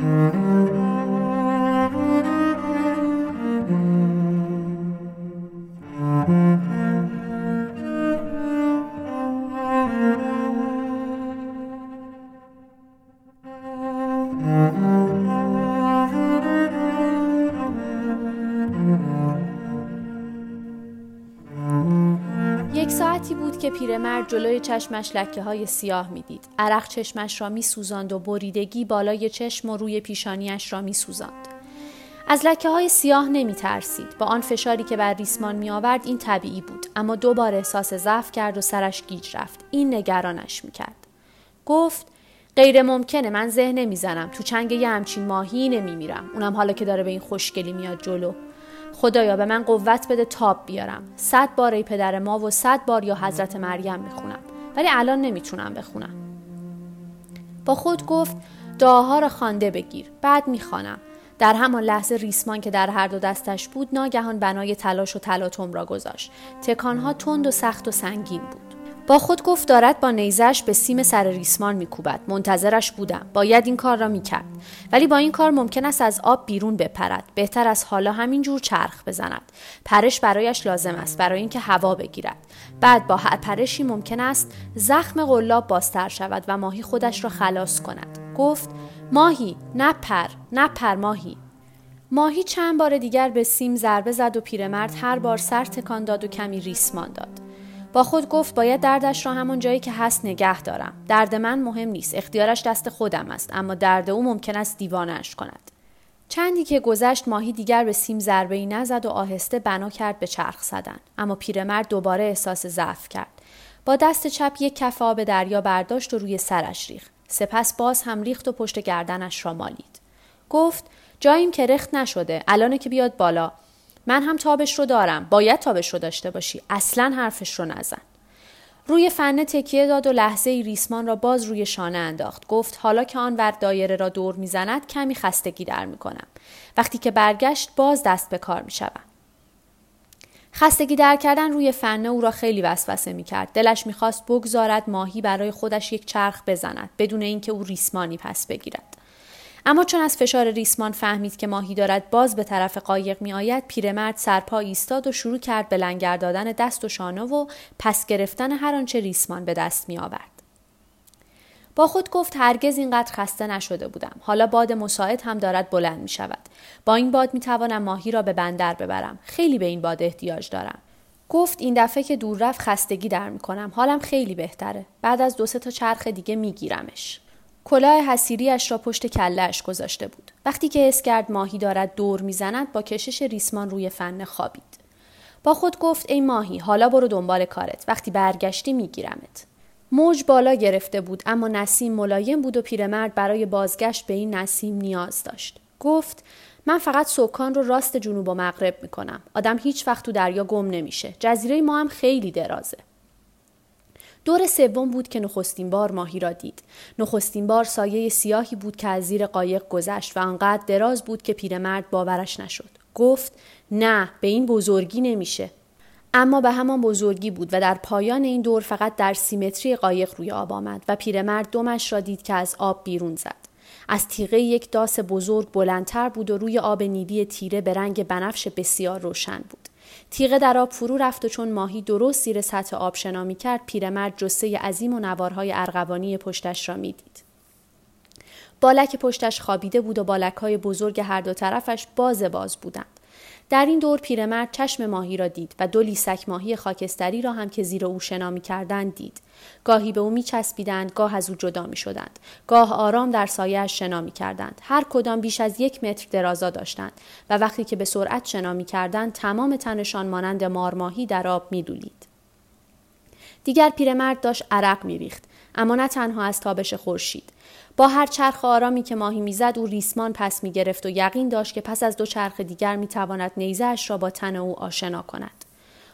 که جلوی چشمش لکه های سیاه می‌دید. عرق چشمش را می سوزاند و بریدگی بالای چشم و روی پیشانیش را می سوزاند. از لکه های سیاه نمی ترسید. با آن فشاری که بر ریسمان می آورد این طبیعی بود. اما دوباره احساس ضعف کرد و سرش گیج رفت. این نگرانش می کرد. گفت غیر ممکنه من ذهن نمی‌زنم تو چنگ یه همچین ماهی نمیمیرم اونم حالا که داره به این خوشگلی میاد جلو خدایا به من قوت بده تاب بیارم. صد بار ای پدر ما و صد بار یا حضرت مریم می‌خونم. ولی الان نمی‌تونم بخونم. با خود گفت دعاها را خوانده بگیر. بعد می‌خوانم. در همان لحظه ریسمان که در هر دو دستش بود ناگهان بنای تلاش و تلاطم را گذاشت. تکانها تند و سخت و سنگین بود. با خود گفت دارد با نیزش به سیم سر ریسمان میکوبد. منتظرش بودم. باید این کار را می‌کرد. ولی با این کار ممکن است از آب بیرون بپرد. بهتر از حالا همین جور چرخ بزند. پرش برایش لازم است برای اینکه هوا بگیرد. بعد با هر پرشی ممکن است زخم قلاب بازتر شود و ماهی خودش را خلاص کند. گفت ماهی نپر نپر ماهی. ماهی چند بار دیگر به سیم ضربه زد و پیرمرد هر بار سر تکان داد و کمی ریسمان داد. با خود گفت باید دردش را همون جایی که هست نگه دارم. درد من مهم نیست. اختیارش دست خودم است اما درد او ممکن است دیوانش کند. چندی که گذشت ماهی دیگر به سیم ضربه ای نزد و آهسته بنا کرد به چرخ زدن. اما پیرمرد دوباره احساس ضعف کرد. با دست چپ یک کف آب دریا برداشت و روی سرش ریخت. سپس باز هم ریخت و پشت گردنش را مالید. گفت جاییم که رخت نشده. الانه که بیاد بالا. من هم تابش رو دارم. باید تابش رو داشته باشی. اصلا حرفش رو نزن. روی فنه تکیه داد و لحظه ای ریسمان را باز روی شانه انداخت. گفت حالا که آن ور دایره را دور می‌زند کمی خستگی در می‌کنم. وقتی که برگشت باز دست به کار می‌شوم. خستگی در کردن روی فنه او را خیلی وسوسه می‌کرد. دلش می‌خواست بگذارد ماهی برای خودش یک چرخ بزند بدون اینکه او ریسمانی پس بگیرد. اما چون از فشار ریسمان فهمید که ماهی دارد باز به طرف قایق می آید پیرمرد سرپا ایستاد و شروع کرد به لنگر دادن دست و شانه و پس گرفتن هر آنچه ریسمان به دست می آورد. با خود گفت هرگز اینقدر خسته نشده بودم. حالا باد مساعد هم دارد بلند می شود با این باد می توانم ماهی را به بندر ببرم. خیلی به این باد احتیاج دارم. گفت این دفعه که دور رفت خستگی در می کنم حالم خیلی بهتره. بعد از دو سه تا چرخ دیگه می گیرمش کلاه حسیریش را پشت کلهش گذاشته بود. وقتی که حس کرد ماهی دارد دور می‌زند با کشش ریسمان روی فنه خوابید. با خود گفت ای ماهی حالا برو دنبال کارت. وقتی برگشتی میگیرمت. موج بالا گرفته بود اما نسیم ملایم بود و پیرمرد برای بازگشت به این نسیم نیاز داشت. گفت من فقط سکان رو راست جنوب و مغرب می‌کنم. آدم هیچ وقت تو دریا گم نمیشه. جزیره ما هم خیلی درازه. دور سوم بود که نخستین بار ماهی را دید. نخستین بار سایه سیاهی بود که از زیر قایق گذشت و آنقدر دراز بود که پیرمرد باورش نشد. گفت نه به این بزرگی نمیشه. اما به همان بزرگی بود و در پایان این دور فقط در سیمتری قایق روی آب آمد و پیرمرد دمش را دید که از آب بیرون زد. از تیغه یک داس بزرگ بلندتر بود و روی آب نیلی تیره به رنگ بنفش بسیار روشن بود. تیغه در آب فرو رفت و چون ماهی درست زیر سطح آب شنا می کرد پیرمرد جسه عظیم و نوارهای ارغوانی پشتش را می‌دید. بالک پشتش خوابیده بود و بالک های بزرگ هر دو طرفش باز باز بودند. در این دور پیرمرد چشم ماهی را دید و دو لیسک ماهی خاکستری را هم که زیر او شنا کردند دید. گاهی به او می چسبیدند، گاه از او جدا می شدند. گاه آرام در سایه شنا می کردند. هر کدام بیش از یک متر درازا داشتند و وقتی که به سرعت شنا می کردند تمام تنشان مانند مارماهی در آب می دولید. دیگر پیرمرد داشت عرق می ریخت. اما نه تنها از تابش خورشید. با هر چرخ آرامی که ماهی می‌زد او ریسمان پس می گرفت و یقین داشت که پس از دو چرخ دیگر می تواند نیزهاش را با تن او آشنا کند.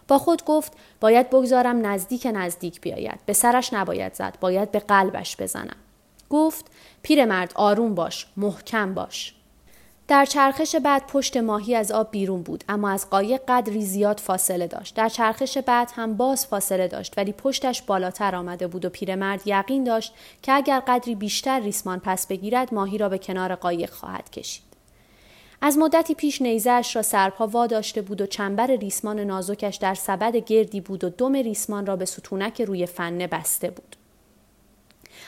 با خود گفت باید بگذارم نزدیک نزدیک بیاید. به سرش نباید زد. باید به قلبش بزنم. گفت پیرمرد آروم باش. محکم باش. در چرخش بعد پشت ماهی از آب بیرون بود اما از قایق قدری زیاد فاصله داشت. در چرخش بعد هم باز فاصله داشت ولی پشتش بالاتر آمده بود و پیرمرد یقین داشت که اگر قدری بیشتر ریسمان پس بگیرد ماهی را به کنار قایق خواهد کشید. از مدتی پیش نیزهاش را سرپا وا داشته بود و چنبر ریسمان نازکش در سبد گردی بود و دم ریسمان را به ستونک روی فنه بسته بود.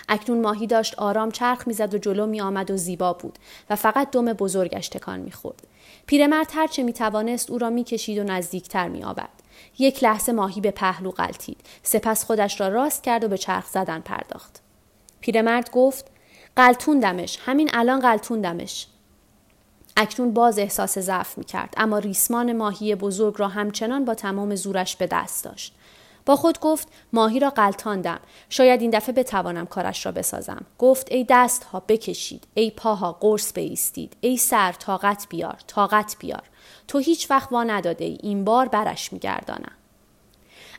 اکنون ماهی داشت آرام چرخ می‌زد و جلو می آمد و زیبا بود و فقط دم بزرگش تکان می‌خورد. پیرمرد هرچه می توانست او را می‌کشید و نزدیکتر می آورد. یک لحظه ماهی به پهلو غلطید سپس خودش را راست کرد و به چرخ زدن پرداخت. پیرمرد گفت قلتوندمش همین الان قلتوندمش اکنون باز احساس ضعف می کرد اما ریسمان ماهی بزرگ را همچنان با تمام زورش به دست داشت. با خود گفت ماهی را قلتاندم شاید این دفعه بتوانم کارش را بسازم. گفت ای دست ها بکشید. ای پاها قرص بیستید ای سر طاقت بیار طاقت بیار. تو هیچ وقت وا نداده ای. این بار برش میگردانم.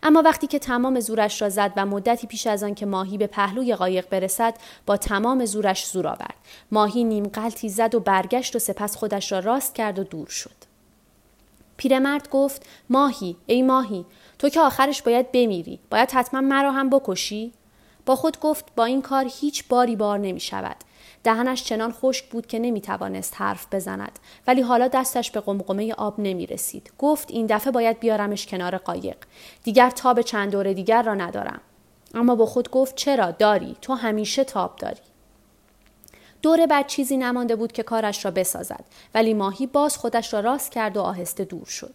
اما وقتی که تمام زورش را زد و مدتی پیش از آن که ماهی به پهلوی قایق برسد با تمام زورش زور آورد. ماهی نیم قلتی زد و برگشت و سپس خودش را راست کرد و دور شد. پیرمرد گفت ماهی ای ماهی تو که آخرش باید بمیری. باید حتما مرا هم بکشی؟ با خود گفت با این کار هیچ باری بار نمی شود دهنش چنان خشک بود که نمی توانست حرف بزند. ولی حالا دستش به قمقمه آب نمی رسید گفت این دفعه باید بیارمش کنار قایق. دیگر تاب چند دوره دیگر را ندارم. اما با خود گفت چرا؟ داری. تو همیشه تاب داری. دوره بعد چیزی نمانده بود که کارش را بسازد. ولی ماهی باز خودش را راست کرد و آهسته دور شد.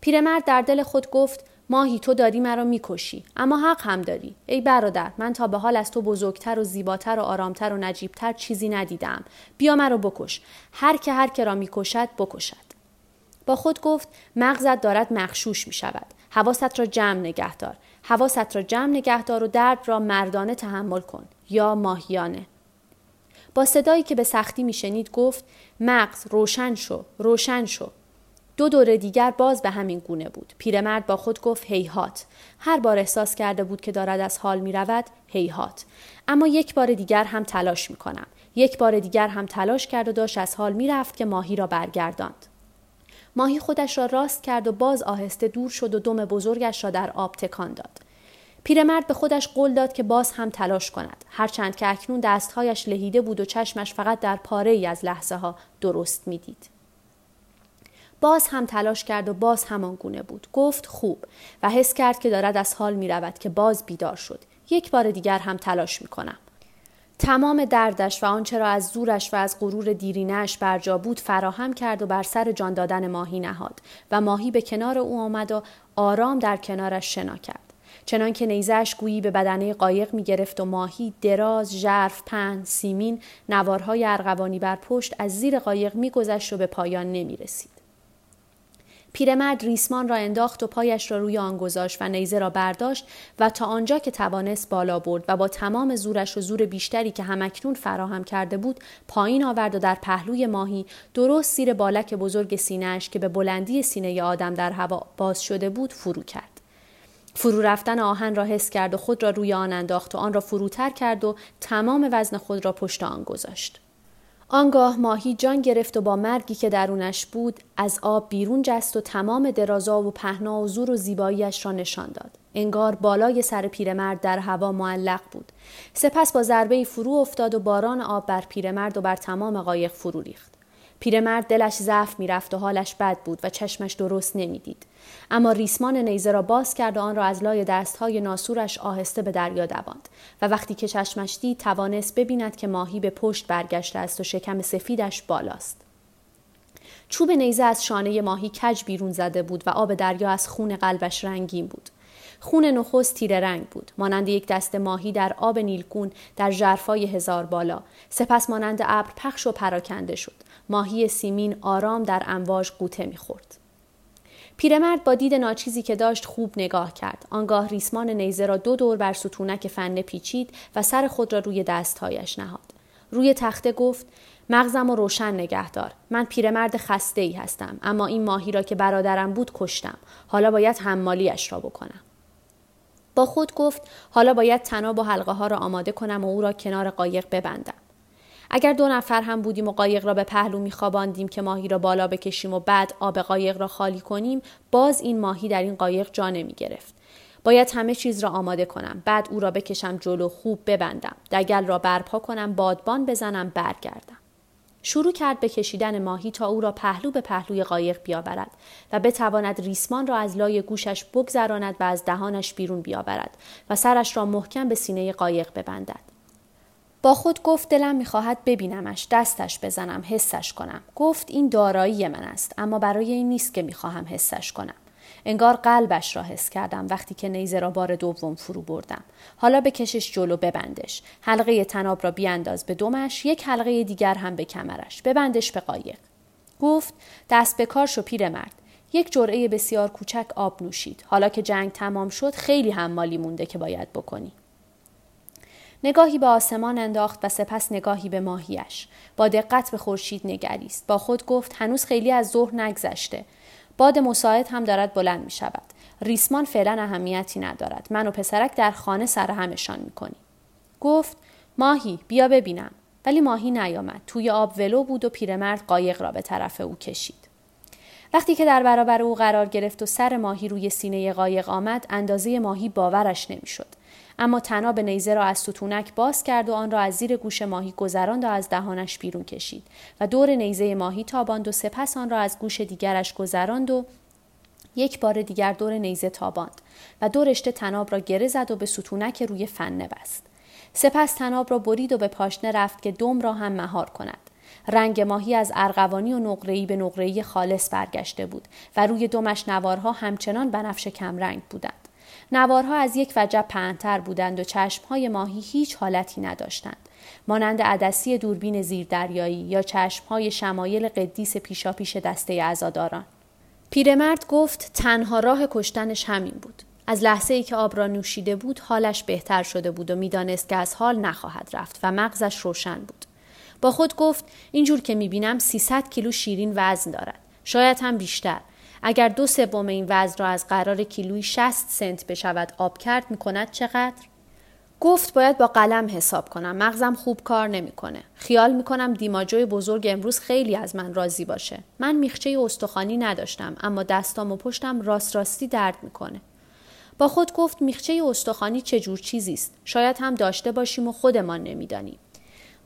پیرمرد در دل خود گفت ماهی تو داری مرا می‌کشی. اما حق هم داری. ای برادر من تا به حال از تو بزرگتر و زیباتر و آرامتر و نجیبتر چیزی ندیدم. بیا مرا بکش. هر که هر که را می‌کشد بکشد. با خود گفت مغزت دارد مخشوش می شود حواست را جمع نگهدار حواست را جمع نگهدار و درد را مردانه تحمل کن. یا ماهیانه. با صدایی که به سختی میشنید گفت مغز روشن شو روشن شو. دو دور دیگر باز به همین گونه بود. پیرمرد با خود گفت هیهات. هر بار احساس کرده بود که دارد از حال می رود هیهات. اما یک بار دیگر هم تلاش می کنم. یک بار دیگر هم تلاش کرد و داشت از حال می رفت که ماهی را برگرداند. ماهی خودش را راست کرد و باز آهسته دور شد و دم بزرگش را در آب تکان داد. پیرمرد به خودش قول داد که باز هم تلاش کند هرچند که اکنون دستهایش لهیده بود و چشمش فقط در پاره ای از لحظه ها درست می‌دید. باز هم تلاش کرد و باز همان گونه بود. گفت خوب و حس کرد که دارد از حال می رود که باز بیدار شد. یک بار دیگر هم تلاش می کنم تمام دردش و آنچه را از زورش و از غرور دیرینش برجا بود فراهم کرد و بر سر جان دادن ماهی نهاد و ماهی به کنار او آمد و آرام در کنارش شنا کرد. چنان که نیزش گویی به بدنه قایق می گرفت و ماهی دراز، ژرف، پن، سیمین، نوارهای ارغوانی بر پشت از زیر قایق میگذشت و به پایان نمی رسید. پیرمرد ریسمان را انداخت و پایش را روی آن گذاشت و نیزه را برداشت و تا آنجا که توانست بالا برد و با تمام زورش و زور بیشتری که همکنون فراهم کرده بود پایین آورد و در پهلوی ماهی درست زیر بالک بزرگ سینهاش که به بلندی سینه آدم در هوا باز شده بود فرو کرد. فرو رفتن آهن را حس کرد و خود را روی آن انداخت و آن را فروتر کرد و تمام وزن خود را پشت آن گذاشت. آنگاه ماهی جان گرفت و با مرگی که درونش بود از آب بیرون جست و تمام درازا و پهنا و زور و زیباییش را نشان داد. انگار بالای سر پیرمرد در هوا معلق بود. سپس با ضربه فرو افتاد و باران آب بر پیرمرد و بر تمام قایق فرو ریخت. پیرمرد دلش ضعف می‌رفت و حالش بد بود و چشمش درست نمی‌دید. اما ریسمان نیزه را باز کرد و آن را از لای دستهای ناسورش آهسته به دریا دواند و وقتی که چشمش دید توانست ببیند که ماهی به پشت برگشته است و شکم سفیدش بالاست. چوب نیزه از شانه ماهی کج بیرون زده بود و آب دریا از خون قلبش رنگین بود. خون نخست تیره رنگ بود. مانند یک دست ماهی در آب نیلگون در ژرفای هزار بالا. سپس مانند ابر پخش و پراکنده شد. ماهی سیمین آرام در امواج قوطه می‌خورد. پیرمرد با دید ناچیزی که داشت خوب نگاه کرد. آنگاه ریسمان نیزه را دو دور بر ستونک فنه پیچید و سر خود را روی دستهایش نهاد. روی تخته گفت مغزم و روشن نگهدار من پیرمرد خسته ای هستم اما این ماهی را که برادرم بود کشتم. حالا باید حمالیش را بکنم. با خود گفت حالا باید تناب و حلقه ها را آماده کنم و او را کنار قایق ببندم. اگر دو نفر هم بودیم و قایق را به پهلو میخواباندیم که ماهی را بالا بکشیم و بعد آب قایق را خالی کنیم باز این ماهی در این قایق جا نمی گرفت. باید همه چیز را آماده کنم. بعد او را بکشم جلو خوب ببندم. دگل را برپا کنم بادبان بزنم برگردم. شروع کرد به کشیدن ماهی تا او را پهلو به پهلوی قایق بیاورد و بتواند ریسمان را از لای گوشش بگذراند و از دهانش بیرون بیاورد و سرش را محکم به سینه قایق ببندد. با خود گفت دلم می‌خواهد ببینمش دستش بزنم حسش کنم. گفت این دارایی من است اما برای این نیست که می‌خواهم حسش کنم. انگار قلبش را حس کردم وقتی که نیزه را بار دوم فرو بردم. حالا بکشش جلو ببندش. حلقه تناب را بیانداز به دمش یک حلقه دیگر هم به کمرش. ببندش به قایق. گفت دست به کار شو مرد. یک جرعه بسیار کوچک آب نوشید. حالا که جنگ تمام شد خیلی حمالی مونده که باید بکنی. نگاهی به آسمان انداخت و سپس نگاهی به ماهیش. با دقت به خورشید نگریست. با خود گفت هنوز خیلی از ظهر نگذشته. باد مساعد هم دارد بلند می شود ریسمان فعلا اهمیتی ندارد. من و پسرک در خانه سر همشان می کنی. گفت ماهی بیا ببینم. ولی ماهی نیامد. توی آب ولو بود و پیرمرد قایق را به طرف او کشید. وقتی که در برابر او قرار گرفت و سر ماهی روی سینه قایق آمد اندازه ماهی باورش نمی‌شد. اما طناب نیزه را از ستونک باز کرد و آن را از زیر گوش ماهی گذراند و از دهانش بیرون کشید و دور نیزه ماهی تاباند و سپس آن را از گوش دیگرش گذراند و یک بار دیگر دور نیزه تاباند و دو رشته طناب را گره زد و به ستونک روی فنه بست. سپس تناب را برید و به پاشنه رفت که دم را هم مهار کند. رنگ ماهی از ارغوانی و نقره‌ای به نقره‌ای خالص برگشته بود و روی دمش نوارها همچنان بنفش کمرنگ بودند. نوارها از یک وجب پهنتر بودند و چشمهای ماهی هیچ حالتی نداشتند. مانند عدسی دوربین زیردریایی یا چشمهای شمایل قدیس پیشاپیش دسته عزاداران. پیرمرد گفت تنها راه کشتنش همین بود. از لحظه ای که آب را نوشیده بود حالش بهتر شده بود و می‌دانست که از حال نخواهد رفت و مغزش روشن بود. با خود گفت اینجور که می‌بینم 300 کیلو شیرین وزن دارد. شاید هم بیشتر اگر دو سوم این وزن را از قرار کیلویی 60 سنت بشود آب کرد می کند چقدر؟ گفت باید با قلم حساب کنم. مغزم خوب کار نمی‌کنه. خیال می‌کنم دیماجوی بزرگ امروز خیلی از من راضی باشه. من میخچه استخوانی نداشتم اما دستام و پشتم راست راستی درد می‌کنه. با خود گفت میخچه استخوانی چه جور چیزی است شاید هم داشته باشیم و خودمان نمی‌دانیم.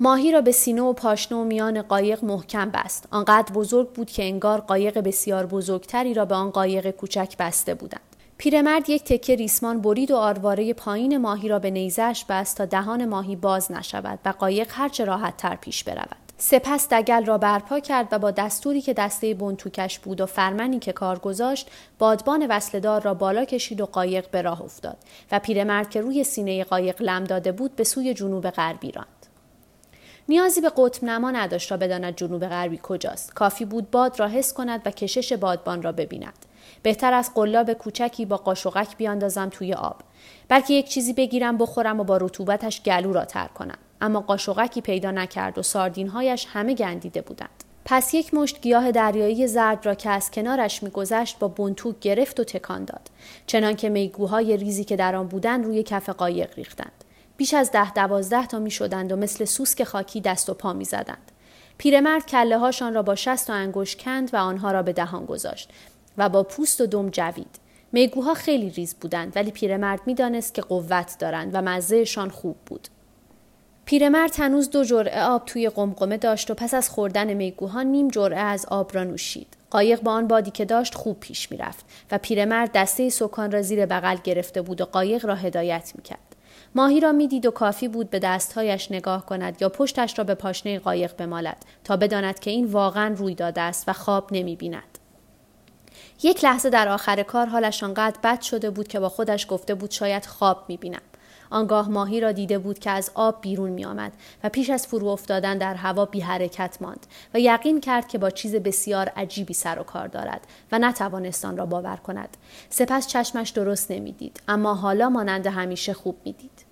ماهی را به سینه و پاشنه و میان قایق محکم بست. آنقدر بزرگ بود که انگار قایق بسیار بزرگتری را به آن قایق کوچک بسته بودند. پیرمرد یک تکه ریسمان برید و آرواره پایین ماهی را به نیزش بست تا دهان ماهی باز نشود و قایق هرچه راحت تر پیش برود. سپس دگل را برپا کرد و با دستوری که دسته بنتوکش بود و فرمنی که کار گذاشت بادبان وصلدار را بالا کشید و قایق به راه افتاد و پیرمرد که روی سینه قایق لم داده بود به سوی جنوب غربی راند نیازی به قطب نما نداشت تا بداند جنوب غربی کجاست. کافی بود باد را حس کند و کشش بادبان را ببیند. بهتر از قلاب کوچکی با قاشقک بیاندازم توی آب. بلکه یک چیزی بگیرم بخورم و با رطوبتش گلو را تر کنم. اما قاشقکی پیدا نکرد و ساردینهایش همه گندیده بودند. پس یک مشت گیاه دریایی زرد را که از کنارش میگذشت با بنتوک گرفت و تکان داد. چنانکه میگوهای ریزی که در آن بودند روی کف قایق ریختند. بیش از ده دوازده تا می شدند و مثل سوسک خاکی دست و پا می زدند. پیرمرد کله هاشان را با شست و انگشت کند و آنها را به دهان گذاشت و با پوست و دم جوید. میگوها خیلی ریز بودند ولی پیرمرد می‌دانست که قوت دارند و مزهشان خوب بود. پیرمرد هنوز دو جرعه آب توی قمقمه داشت و پس از خوردن میگوها نیم جرعه از آب را نوشید. قایق با آن بادی که داشت خوب پیش می‌رفت و پیرمرد دسته سکان را زیر بغل گرفته بود و قایق را هدایت می‌کرد. ماهی را می‌دید و کافی بود به دستهایش نگاه کند یا پشتش را به پاشنه قایق بمالد تا بداند که این واقعا روی داده است و خواب نمی بیند. یک لحظه در آخر کار حالش آنقدر بد شده بود که با خودش گفته بود شاید خواب می بینم. آنگاه ماهی را دیده بود که از آب بیرون می آمد و پیش از فرو افتادن در هوا بی حرکت ماند و یقین کرد که با چیز بسیار عجیبی سر و کار دارد و نتوانست آن را باور کند. سپس چشمش درست نمی‌دید اما حالا مانند همیشه خوب می‌دید.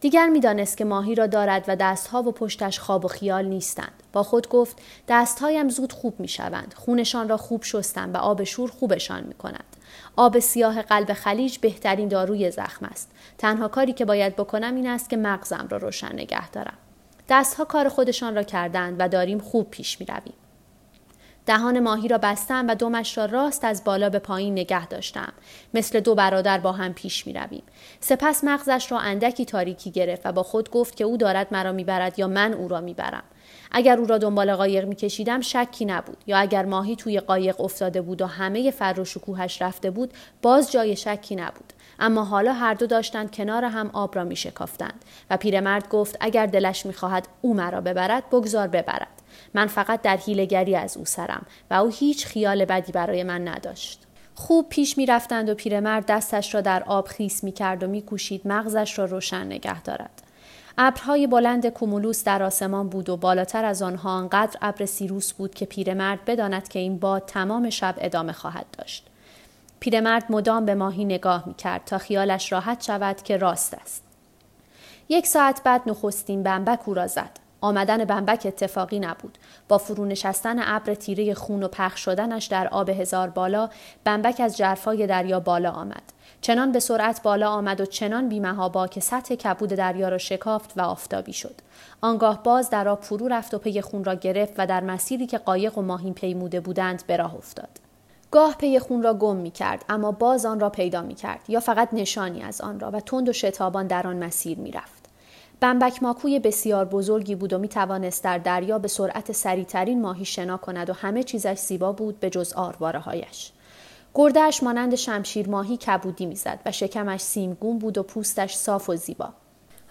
دیگر می‌دانست که ماهی را دارد و دستها و پشتش خواب و خیال نیستند. با خود گفت دستهایم زود خوب می شوند. خونشان را خوب شستم و آب شور خوبشان می کند. آب سیاه قلب خلیج بهترین داروی زخم است. تنها کاری که باید بکنم این است که مغزم را روشن نگه دارم. دستها کار خودشان را کردند و داریم خوب پیش می رویم. دهان ماهی را بستم و دومش را راست از بالا به پایین نگه داشتم. مثل دو برادر با هم پیش می رویم. سپس مغزش را اندکی تاریکی گرفت و با خود گفت که او دارد مرا می‌برد یا من او را می‌برم. اگر او را دنبال قایق میکشیدم شکی نبود یا اگر ماهی توی قایق افتاده بود و همه فر و شکوهش رفته بود باز جای شکی نبود اما حالا هر دو داشتند کنار هم آب را میشکافتند و پیرمرد گفت اگر دلش می‌خواهد او مرا ببرد بگذار ببرد من فقط در حیلگری از او سرم و او هیچ خیال بدی برای من نداشت خوب پیش می رفتند و پیرمرد دستش را در آب خیس می کرد و می کوشید مغزش را روشن نگه دارد. ابرهای بلند کومولوس در آسمان بود و بالاتر از آنها آنقدر ابر سیروس بود که پیرمرد بداند که این باد تمام شب ادامه خواهد داشت. پیرمرد مدام به ماهی نگاه می کرد تا خیالش راحت شود که راست است. یک ساعت بعد نخستین بمبک او را زد. آمدن بمبک اتفاقی نبود. با فرو نشستن ابر تیره خون و پخش شدنش در آب هزار بالا، بمبک از جرفای دریا بالا آمد. چنان به سرعت بالا آمد و چنان بیمهابا که سطح کبود دریا را شکافت و آفتابی شد. آنگاه باز در آب فرو رفت و پی خون را گرفت و در مسیری که قایق و ماهین پیموده بودند به راه افتاد. گاه پی خون را گم می کرد اما باز آن را پیدا می کرد یا فقط نشانی از آن را و تند و شتابان در آن مسیر می رفت. بمبک ماکوی بسیار بزرگی بود و می توانست در دریا به سرعت سریعترین ماهی شنا کند و همه چیزش زیبا بود به جز آرواره هایش. گردهش مانند شمشیر ماهی کبودی می‌زد و شکمش سیمگون بود و پوستش صاف و زیبا.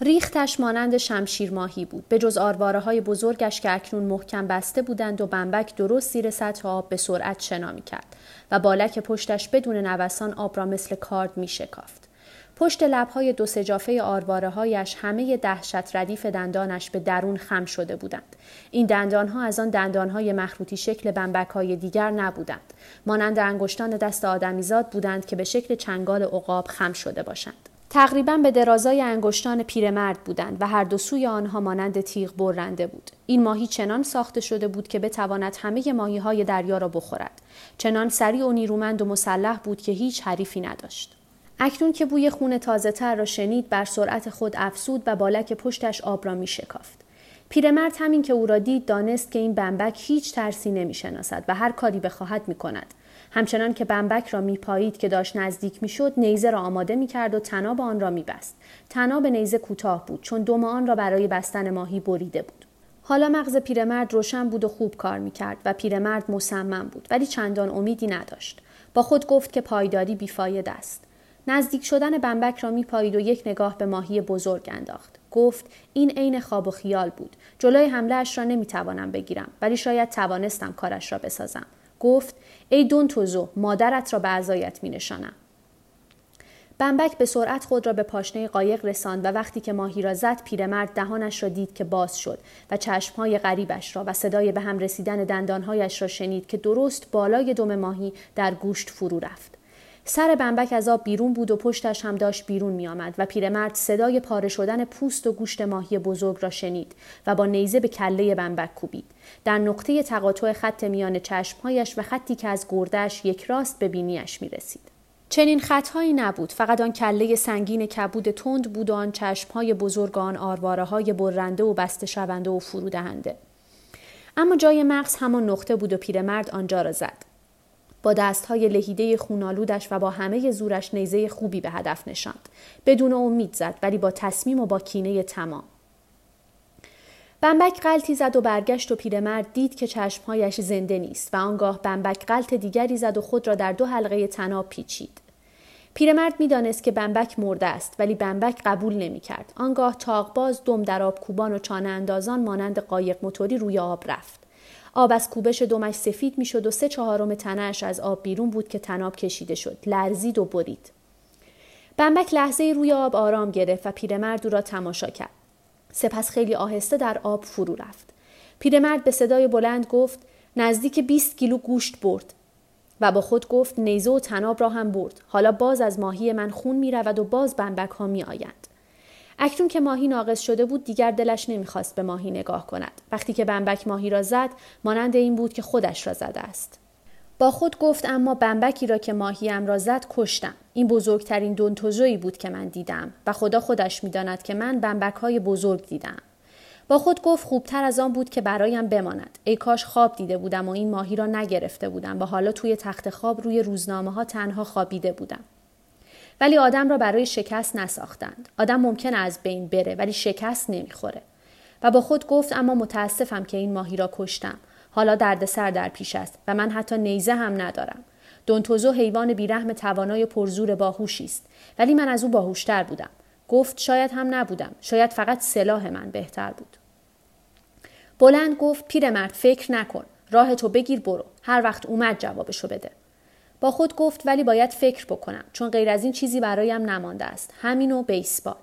ریختش مانند شمشیر ماهی بود به جز آرواره های بزرگش که اکنون محکم بسته بودند و بمبک درست زیر سطح آب به سرعت شنا می کرد و بالک پشتش بدون نوسان آب را مثل کارد می شکافت. پشت لبهای دو سجافه آرواره هایش همه دهشت ردیف دندانش به درون خم شده بودند. این دندانها از آن دندانهای مخروطی شکل بمبک های دیگر نبودند. مانند انگشتان دست آدمیزاد بودند که به شکل چنگال عقاب خم شده باشند. تقریبا به درازای انگشتان پیرمرد بودند و هر دو سوی آنها مانند تیغ برنده بود. این ماهی چنان ساخته شده بود که بتواند همه ماهی های دریا را بخورد. چنان سریع و نیرومند و مسلح بود که هیچ حریفی نداشت. اکنون که بوی خون تازه تر را شنید بر سرعت خود افسود و بالک پشتش آب را می شکافت. پیرمرد همین که او را دید دانست که این بمبک هیچ ترسی نمی شناسد و هر کاری بخواهد می کند. همچنان که بمبک را می پایید که داشت نزدیک می شد نیزه را آماده می کرد و تناب آن را می بست. تناب نیزه کوتاه بود چون دم آن را برای بستن ماهی بریده بود. حالا مغز پیرمرد روشن بود و خوب کار می کرد و پیرمرد مصمم بود ولی چندان امیدی نداشت. با خود گفت که پایداری بیفاید است. نزدیک شدن بمبک را میپایید و یک نگاه به ماهی بزرگ انداخت. گفت این عین خواب و خیال بود. جلوی حمله اش را نمی‌توانم بگیرم ولی شاید توانستم کارش را بسازم. گفت ای دون توزو مادرت را به عزایت می نشانم. بمبک به سرعت خود را به پاشنه قایق رساند و وقتی که ماهی را زد پیرمرد دهانش را دید که باز شد و چشمهای غریبش را و صدای به هم رسیدن دندانهایش را شنید که درست بالای دم ماهی در گوشت فرو رفت. سر بمبک از آب بیرون بود و پشتش هم داشت بیرون می آمد و پیرمرد صدای پاره شدن پوست و گوشت ماهی بزرگ را شنید و با نیزه به کله بمبک کوبید. در نقطه تقاطع خط میان چشمهایش و خطی که از گردش یک راست به بینیش می رسید. چنین خطهایی نبود فقط آن کله سنگین کبود تند بود و آن چشمهای بزرگ آن آرواره های برنده و بسته شونده و فرودهنده اما جای مغز همان نقطه بود و پیرمرد آنجا را زد با دستهای لهیده خونالودش و با همه زورش نیزه خوبی به هدف نشاند. بدون امید زد ولی با تصمیم و با کینه تمام. بمبک قلتی زد و برگشت و پیرمرد دید که چشمهایش زنده نیست و آنگاه بمبک قلت دیگری زد و خود را در دو حلقه تناب پیچید. پیرمرد می‌دانست که بمبک مرده است ولی بمبک قبول نمی‌کرد آنگاه تاقباز دم در آب کوبان و چانه اندازان مانند قایق موتوری روی آب رفت آب از کوبش دمش سفید می‌شد و سه چهارم تنهش از آب بیرون بود که تناب کشیده شد. لرزید و برید. بمبک لحظه روی آب آرام گرفت و پیرمرد او را تماشا کرد. سپس خیلی آهسته در آب فرو رفت. پیرمرد به صدای بلند گفت نزدیک 20 کیلو گوشت برد. و با خود گفت نیزه و تناب را هم برد. حالا باز از ماهی من خون می رود و باز بمبک ها می آیند. اکنون که ماهی ناقص شده بود دیگر دلش نمی‌خواست به ماهی نگاه کند. وقتی که بمبک ماهی را زد مانند این بود که خودش را زده است. با خود گفت اما بمبکی را که ماهیم را زد کشتم. این بزرگترین دونتوزویی بود که من دیدم و خدا خودش می‌داند که من بمبک های بزرگ دیدم. با خود گفت خوبتر از آن بود که برایم بماند. ای کاش خواب دیده بودم و این ماهی را نگرفته بودم و حالا توی تخت خواب روی روزنامه ها تنها خوابیده بودم. ولی آدم را برای شکست نساختند. آدم ممکن از بین بره ولی شکست نمی‌خوره. و با خود گفت اما متاسفم که این ماهی را کشتم. حالا دردسر در پیش است و من حتی نیزه هم ندارم. دونتوزو حیوان بیرحم توانای پرزور باهوشی است. ولی من از او باهوشتر بودم. گفت شاید هم نبودم. شاید فقط سلاح من بهتر بود. بلند گفت پیرمرد فکر نکن. راه تو بگیر برو. هر وقت اومد جوابشو بده. با خود گفت ولی باید فکر بکنم چون غیر از این چیزی برایم نمانده است. همینو بیسبال.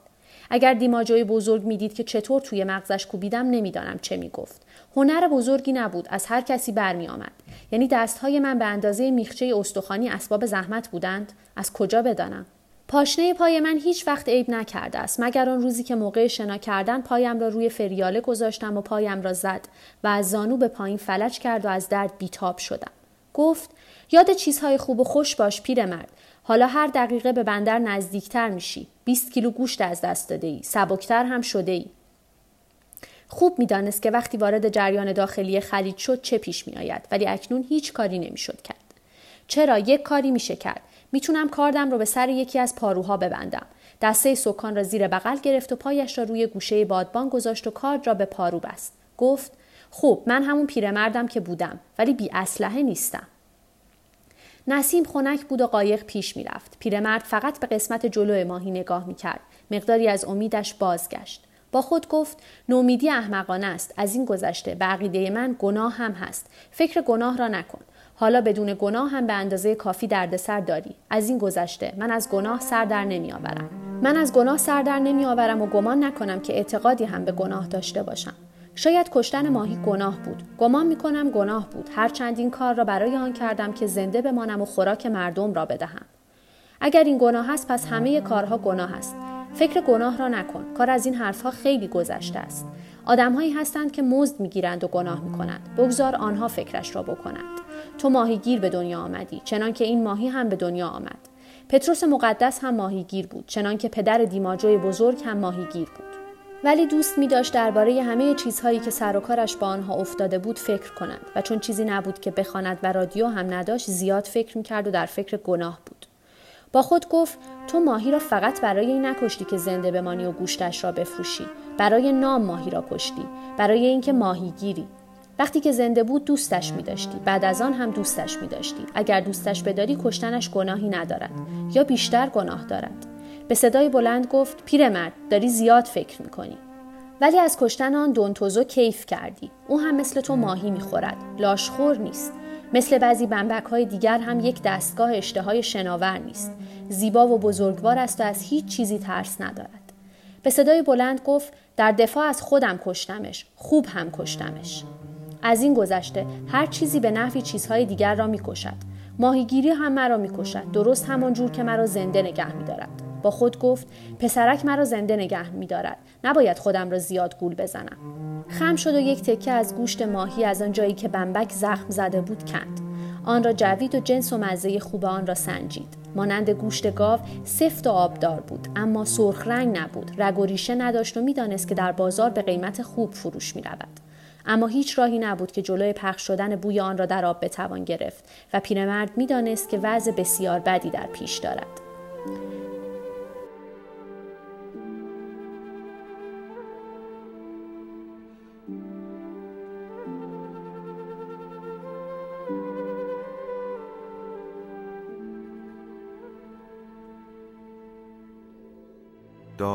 اگر دیماجوی بزرگ می‌دید که چطور توی مغزش کوبیدم نمی‌دانم چه می‌گفت. هنر بزرگی نبود از هر کسی برمی آمد یعنی دستهای من به اندازه میخچه استخوانی اسباب زحمت بودند. از کجا بدانم؟ پاشنه پای من هیچ وقت عیب نکرده است مگر آن روزی که موقع شنا کردن پایم را روی فریاله گذاشتم و پایم را زد و از زانو به پایین فلج کرد و از درد بیتاب شدم. گفت یاد چیزهای خوب و خوش باش پیرمرد. حالا هر دقیقه به بندر نزدیکتر میشی. 20 کیلو گوشت از دست داده ای سبکتر هم شده ای خوب می‌دانست که وقتی وارد جریان داخلی خرید شد چه پیش می آید ولی اکنون هیچ کاری نمی‌شد کرد. چرا؟ یک کاری میشه کرد. می‌تونم کاردم رو به سر یکی از پاروها ببندم. دسته سکان را زیر بغل گرفت و پایش را روی گوشه بادبان گذاشت و کارد را به پارو بست. گفت خوب من همون پیرمردم که بودم ولی بی اسلحه نیستم. نسیم خنک بود و قایق پیش می‌رفت. پیرمرد فقط به قسمت جلو ماهی نگاه می‌کرد. مقداری از امیدش بازگشت. با خود گفت نومیدی احمقانه است. از این گذشته به عقیده من گناه هم هست. فکر گناه را نکن. حالا بدون گناه هم به اندازه کافی دردسر داری. از این گذشته من از گناه سر در نمیآورم. من از گناه سر در نمیآورم و گمان نکنم که اعتقادی هم به گناه داشته باشم. شاید کشتن ماهی گناه بود. گمان می‌کنم گناه بود. هر این کار را برای آن کردم که زنده بمانم و خوراک مردم را بدهم. اگر این گناه است پس همه کارها گناه است. فکر گناه را نکن. کار از این حرفها خیلی گذشته است. آدمهایی هستند که مزد می‌گیرند و گناه می‌کنند. بگذار آنها فکرش را بکنند. تو ماهیگیر به دنیا آمدی چنانکه این ماهی هم به دنیا آمد. پتروس مقدس هم ماهیگیر بود چنانکه پدر دیماجوی بزرگ هم ماهیگیر بود. ولی دوست می داشت درباره همه چیزهایی که سر و کارش با آنها افتاده بود فکر کند و چون چیزی نبود که بخواند و رادیو هم نداشت زیاد فکر می کرد و در فکر گناه بود با خود گفت تو ماهی را فقط برای این نکشتی که زنده بمانی و گوشتش را بفروشی برای نام ماهی را کشتی برای اینکه ماهیگیری وقتی که زنده بود دوستش می داشتی. بعد از آن هم دوستش می داشتی. اگر دوستش بداری کشتنش گناهی ندارد یا بیشتر گناه دارد. به صدای بلند گفت پیرمرد داری زیاد فکر می کنی. ولی از کشتن آن دونتوزو کیف کردی. او هم مثل تو ماهی می‌خورد. لاشخور نیست. مثل بعضی بمبک های دیگر هم یک دستگاه اشتهای شناور نیست. زیبا و بزرگوار است و از هیچ چیزی ترس ندارد. به صدای بلند گفت در دفاع از خودم کشتمش. خوب هم کشتمش. از این گذشته هر چیزی به نفی چیزهای دیگر را می‌کشد ماهیگیری هم مرا می‌کشد درست همان جور که مرا زنده نگه میدارد با خود گفت پسرک مرا زنده نگه میدارد. نباید خودم را زیاد گول بزنم. خم شد و یک تکه از گوشت ماهی از آن جایی که بمبک زخم زده بود کند. آن را جوید و جنس و مزه خوب آن را سنجید. مانند گوشت گاو سفت و آبدار بود اما سرخ رنگ نبود. رگ و ریشه نداشت و می‌دانست که در بازار به قیمت خوب فروش می رود. اما هیچ راهی نبود که جلوی پخش شدن بوی آن را در آب بتوان گرفت و پیرمرد می‌دانست که وضع بسیار بدی در پیش دارد.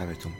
işaret.